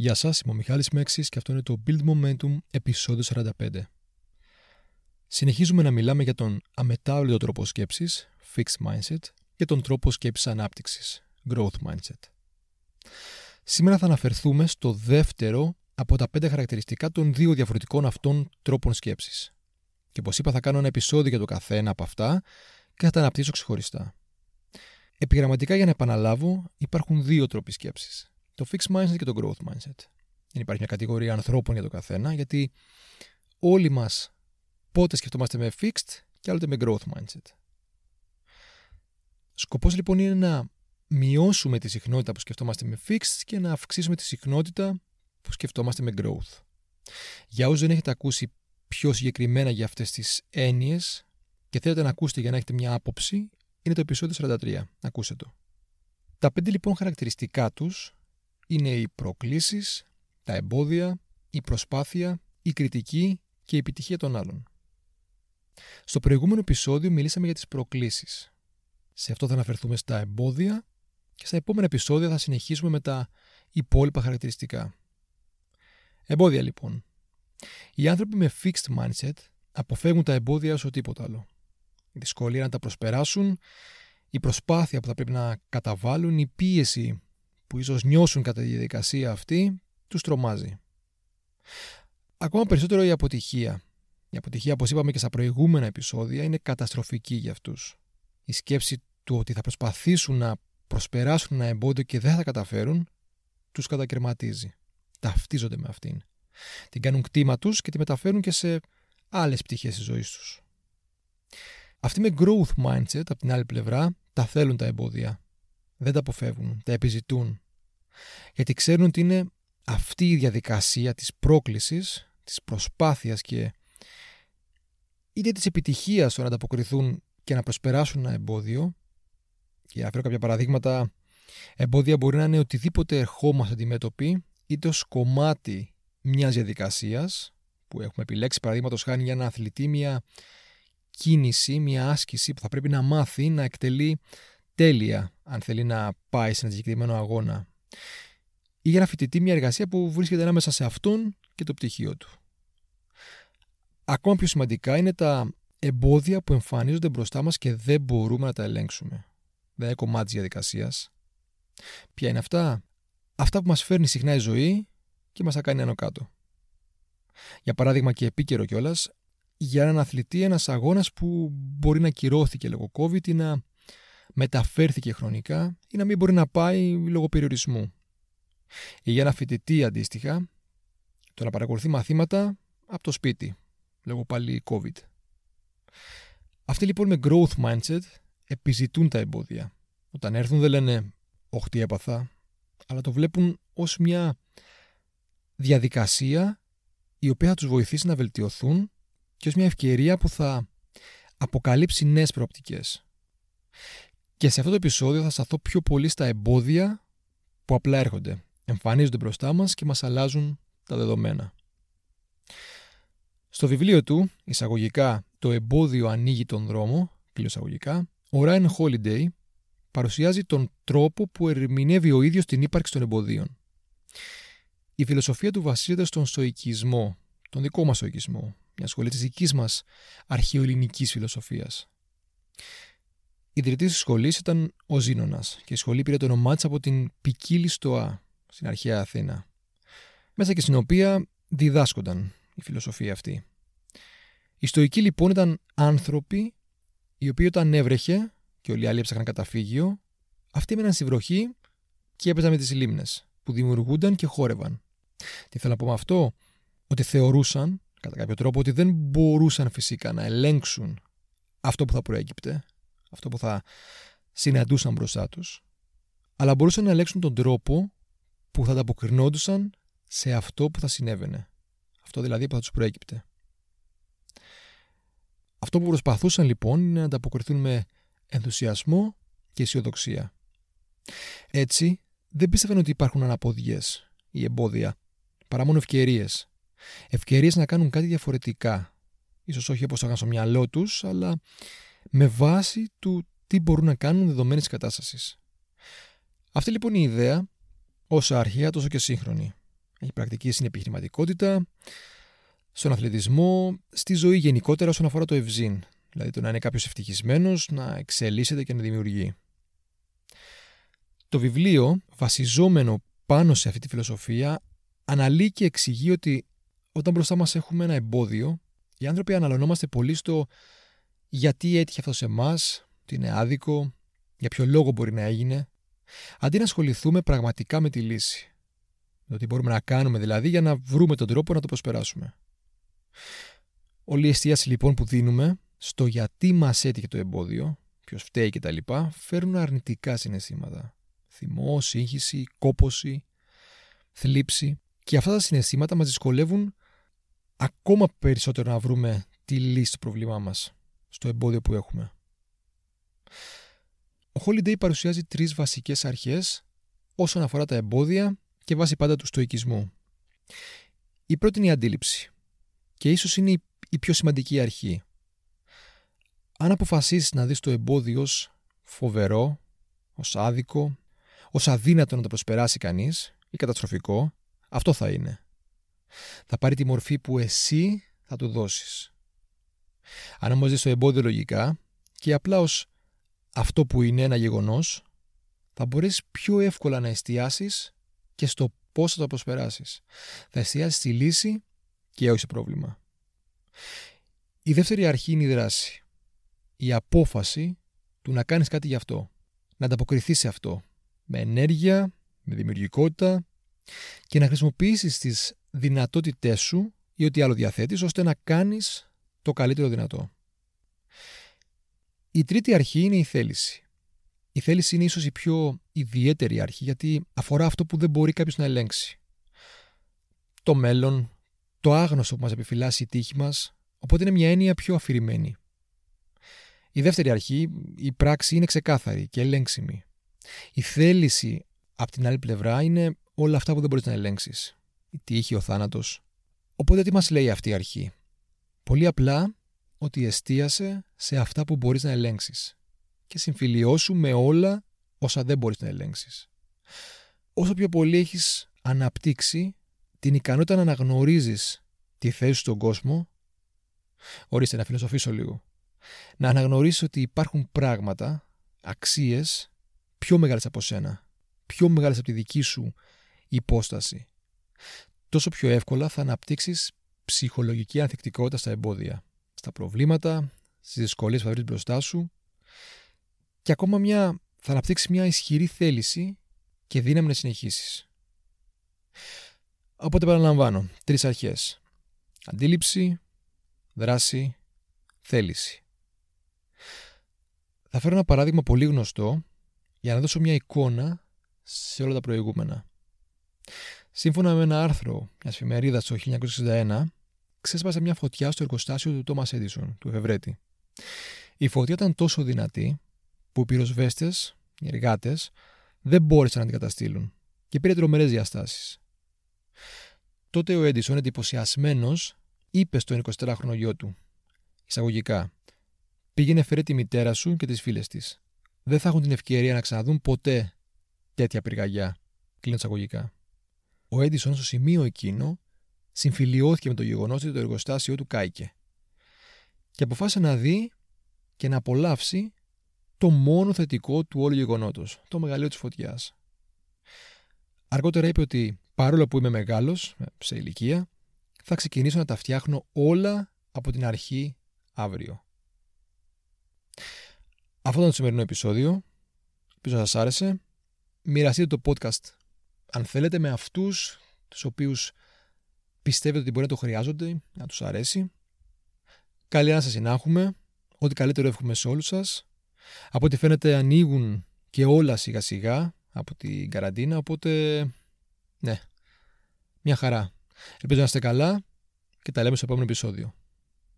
Γεια σας, είμαι ο Μιχάλης Μέξης και αυτό είναι το Build Momentum επεισόδιο 45. Συνεχίζουμε να μιλάμε για τον αμετάβλητο τρόπο σκέψης, Fixed Mindset, και τον τρόπο σκέψης ανάπτυξης, Growth Mindset. Σήμερα θα αναφερθούμε στο δεύτερο από τα πέντε χαρακτηριστικά των δύο διαφορετικών αυτών τρόπων σκέψης. Και όπως είπα θα κάνω ένα επεισόδιο για το καθένα από αυτά και θα τα αναπτύσσω ξεχωριστά. Επιγραμματικά για να επαναλάβω υπάρχουν δύο τρόποι σκέψης το fixed mindset και το growth mindset. Δεν υπάρχει μια κατηγορία ανθρώπων για το καθένα, γιατί όλοι μας πότε σκεφτόμαστε με fixed και άλλοτε με growth mindset. Σκοπός λοιπόν είναι να μειώσουμε τη συχνότητα που σκεφτόμαστε με fixed και να αυξήσουμε τη συχνότητα που σκεφτόμαστε με growth. Για όσους δεν έχετε ακούσει πιο συγκεκριμένα για αυτές τις έννοιες και θέλετε να ακούσετε για να έχετε μια άποψη, είναι το επεισόδιο 43. Ακούσε το. Τα πέντε λοιπόν χαρακτηριστικά τους είναι οι προκλήσεις, τα εμπόδια, η προσπάθεια, η κριτική και η επιτυχία των άλλων. Στο προηγούμενο επεισόδιο μιλήσαμε για τις προκλήσεις. Σε αυτό θα αναφερθούμε στα εμπόδια και στα επόμενα επεισόδια θα συνεχίσουμε με τα υπόλοιπα χαρακτηριστικά. Εμπόδια λοιπόν. Οι άνθρωποι με fixed mindset αποφεύγουν τα εμπόδια όσο τίποτα άλλο. Η δυσκολία να τα προσπεράσουν, η προσπάθεια που θα πρέπει να καταβάλουν, η πίεση που ίσως νιώσουν κατά τη διαδικασία αυτή, τους τρομάζει. Ακόμα περισσότερο η αποτυχία. Η αποτυχία, όπως είπαμε και στα προηγούμενα επεισόδια, είναι καταστροφική για αυτούς. Η σκέψη του ότι θα προσπαθήσουν να προσπεράσουν ένα εμπόδιο και δεν θα τα καταφέρουν, τους κατακαιρματίζει. Ταυτίζονται με αυτήν. Την κάνουν κτήμα τους και τη μεταφέρουν και σε άλλες πτυχές της ζωής τους. Αυτοί με growth mindset, από την άλλη πλευρά, τα θέλουν τα εμπόδια δεν τα αποφεύγουν, τα επιζητούν. Γιατί ξέρουν ότι είναι αυτή η διαδικασία της πρόκλησης, της προσπάθειας και είτε της επιτυχίας στο να ανταποκριθούν και να προσπεράσουν ένα εμπόδιο και να φέρω κάποια παραδείγματα εμπόδια μπορεί να είναι οτιδήποτε ερχόμαστε αντιμέτωποι είτε ως κομμάτι μιας διαδικασίας που έχουμε επιλέξει παραδείγματος χάνει για ένα αθλητή μια κίνηση, μια άσκηση που θα πρέπει να μάθει να εκτελεί τέλεια αν θέλει να πάει σε ένα συγκεκριμένο αγώνα ή για ένα φοιτητή μια εργασία που βρίσκεται ανάμεσα σε αυτόν και το πτυχίο του. Ακόμα πιο σημαντικά είναι τα εμπόδια που εμφανίζονται μπροστά μας και δεν μπορούμε να τα ελέγξουμε. Δεν είναι κομμάτι της διαδικασίας. Ποια είναι αυτά; Αυτά που μας φέρνει συχνά η ζωή και μας τα κάνει άνω κάτω. Για παράδειγμα και επίκαιρο κιόλας, για έναν αθλητή ένας αγώνας που μπορεί να κυρώθηκε λόγω COVID ή να μεταφέρθηκε χρονικά ή να μην μπορεί να πάει λόγω περιορισμού. Ή για ένα φοιτητή αντίστοιχα, το να παρακολουθεί μαθήματα από το σπίτι, λόγω πάλι COVID. Αυτοί λοιπόν με growth mindset επιζητούν τα εμπόδια. Όταν έρθουν δεν λένε «Όχι τι έπαθα», αλλά το βλέπουν ως μια διαδικασία η οποία θα τους βοηθήσει να βελτιωθούν και ως μια ευκαιρία που θα αποκαλύψει νέες προοπτικές. Και σε αυτό το επεισόδιο θα σταθώ πιο πολύ στα εμπόδια που απλά έρχονται, εμφανίζονται μπροστά μας και μας αλλάζουν τα δεδομένα. Στο βιβλίο του, εισαγωγικά «Το εμπόδιο ανοίγει τον δρόμο», εισαγωγικά, ο Ryan Holiday παρουσιάζει τον τρόπο που ερμηνεύει ο ίδιος την ύπαρξη των εμποδίων. Η φιλοσοφία του βασίζεται στον στοικισμό, τον δικό μας στοικισμό, μια σχολή της δικής μας αρχαιοελληνικής φιλοσοφίας ιδρυτή τη σχολή ήταν ο Ζήνονα και η σχολή πήρε το όνομά της από την ποικίλη στοά στην αρχαία Αθήνα, μέσα και στην οποία διδάσκονταν η φιλοσοφία αυτή. Οι στοικοί λοιπόν ήταν άνθρωποι οι οποίοι όταν έβρεχε και όλοι οι άλλοι έψαχναν καταφύγιο, αυτοί έμεναν στη βροχή και έπαιζαν με τις λίμνες που δημιουργούνταν και χόρευαν. Τι θέλω να πω με αυτό, ότι θεωρούσαν κατά κάποιο τρόπο ότι δεν μπορούσαν φυσικά να ελέγξουν αυτό που θα προέκυπτε αυτό που θα συναντούσαν μπροστά τους, αλλά μπορούσαν να ελέγξουν τον τρόπο που θα ανταποκρινόντουσαν σε αυτό που θα συνέβαινε. Αυτό δηλαδή που θα τους προέκυπτε. Αυτό που προσπαθούσαν λοιπόν είναι να ανταποκριθούν με ενθουσιασμό και αισιοδοξία. Έτσι, δεν πίστευαν ότι υπάρχουν αναποδιές ή εμπόδια, παρά μόνο ευκαιρίες. Ευκαιρίες να κάνουν κάτι διαφορετικά. Ίσως όχι όπως το έκαναν στο μυαλό τους, αλλά με βάση του τι μπορούν να κάνουν δεδομένη της κατάστασης. Αυτή λοιπόν η ιδέα, όσο αρχαία τόσο και σύγχρονη. Έχει πρακτική στην επιχειρηματικότητα, στον αθλητισμό, στη ζωή γενικότερα όσον αφορά το ευζήν. Δηλαδή το να είναι κάποιος ευτυχισμένος, να εξελίσσεται και να δημιουργεί. Το βιβλίο, βασιζόμενο πάνω σε αυτή τη φιλοσοφία, αναλύει και εξηγεί ότι όταν μπροστά μας έχουμε ένα εμπόδιο, οι άνθρωποι αναλωνόμαστε πολύ στο γιατί έτυχε αυτό σε εμάς, τι είναι άδικο, για ποιο λόγο μπορεί να έγινε, αντί να ασχοληθούμε πραγματικά με τη λύση. Το τι μπορούμε να κάνουμε δηλαδή για να βρούμε τον τρόπο να το προσπεράσουμε. Όλη η εστίαση λοιπόν που δίνουμε στο γιατί μας έτυχε το εμπόδιο, ποιος φταίει κτλ., φέρνουν αρνητικά συναισθήματα. Θυμό, σύγχυση, κόποση, θλίψη. Και αυτά τα συναισθήματα μας δυσκολεύουν ακόμα περισσότερο να βρούμε τη λύση του προβλήμα μας στο εμπόδιο που έχουμε. Ο Holiday παρουσιάζει τρεις βασικές αρχές όσον αφορά τα εμπόδια και βάσει πάντα του στοικισμού. Η πρώτη είναι η αντίληψη και ίσως είναι η πιο σημαντική αρχή. Αν αποφασίσεις να δεις το εμπόδιο ως φοβερό, ως άδικο, ως αδύνατο να το προσπεράσει κανείς ή καταστροφικό, αυτό θα είναι. Θα πάρει τη μορφή που εσύ θα του δώσεις. Αν όμως δεις το εμπόδιο λογικά και απλά ως αυτό που είναι ένα γεγονός, θα μπορείς πιο εύκολα να εστιάσεις και στο πώς θα το προσπεράσεις. Θα εστιάσεις στη λύση και όχι στο πρόβλημα. Η δεύτερη αρχή είναι η δράση. Η απόφαση του να κάνεις κάτι γι' αυτό. Να ανταποκριθείς σε αυτό. Με ενέργεια, με δημιουργικότητα και να χρησιμοποιήσεις τις δυνατότητές σου ή ό,τι άλλο διαθέτεις ώστε να κάνεις το καλύτερο δυνατό. Η τρίτη αρχή είναι η θέληση. Η θέληση είναι ίσως η πιο ιδιαίτερη αρχή γιατί αφορά αυτό που δεν μπορεί κάποιος να ελέγξει. Το μέλλον, το άγνωστο που μας επιφυλάσσει η τύχη μας, οπότε είναι μια έννοια πιο αφηρημένη. Η δεύτερη αρχή, η πράξη είναι ξεκάθαρη και ελέγξιμη. Η θέληση από την άλλη πλευρά είναι όλα αυτά που δεν μπορείς να ελέγξεις. Η τύχη, ο θάνατος. Οπότε τι μας λέει αυτή η αρχή; Πολύ απλά ότι εστίασε σε αυτά που μπορείς να ελέγξεις και συμφιλιώσου με όλα όσα δεν μπορείς να ελέγξεις. Όσο πιο πολύ έχεις αναπτύξει την ικανότητα να αναγνωρίζεις τη θέση σου στον κόσμο, ορίστε να φιλοσοφήσω λίγο, να αναγνωρίσεις ότι υπάρχουν πράγματα, αξίες, πιο μεγάλες από σένα, πιο μεγάλες από τη δική σου υπόσταση, τόσο πιο εύκολα θα αναπτύξεις ψυχολογική ανθεκτικότητα στα εμπόδια στα προβλήματα, στις δυσκολίες που θα βρεις μπροστά σου και ακόμα μια, θα αναπτύξεις μια ισχυρή θέληση και δύναμη να συνεχίσεις. Οπότε παραλαμβάνω, τρεις αρχές. Αντίληψη, δράση, θέληση. Θα φέρω ένα παράδειγμα πολύ γνωστό για να δώσω μια εικόνα σε όλα τα προηγούμενα. Σύμφωνα με ένα άρθρο μιας εφημερίδας το 1961, ξέσπασε μια φωτιά στο εργοστάσιο του Τόμα Έντισον, του εφευρέτη. Η φωτιά ήταν τόσο δυνατή που οι πυροσβέστες, οι εργάτες, δεν μπόρεσαν να την καταστήλουν και πήρε τρομερές διαστάσεις. Τότε ο Έντισον, εντυπωσιασμένος, είπε στον 24χρονο γιο του, εισαγωγικά, πήγαινε φέρε τη μητέρα σου και τις φίλες της. Δεν θα έχουν την ευκαιρία να ξαναδούν ποτέ τέτοια πυργαγιά. Κλείνω εισαγωγικά. Ο Έντισον στο σημείο εκείνο συμφιλιώθηκε με το γεγονός ότι το εργοστάσιο του κάηκε. Και αποφάσισε να δει και να απολαύσει το μόνο θετικό του όλου γεγονότος, το μεγαλείο της φωτιάς. Αργότερα είπε ότι παρόλο που είμαι μεγάλος, σε ηλικία, θα ξεκινήσω να τα φτιάχνω όλα από την αρχή αύριο. Αυτό ήταν το σημερινό επεισόδιο. Ελπίζω να σας άρεσε. Μοιραστείτε το podcast αν θέλετε με αυτούς τους οποίους πιστεύετε ότι μπορεί να το χρειάζονται, να τους αρέσει. Καλή να σας συνάχουμε. Ό,τι καλύτερο εύχομαι σε όλους σας. Από ό,τι φαίνεται ανοίγουν και όλα σιγά σιγά από την καραντίνα, οπότε ναι, μια χαρά. Ελπίζω να είστε καλά και τα λέμε στο επόμενο επεισόδιο.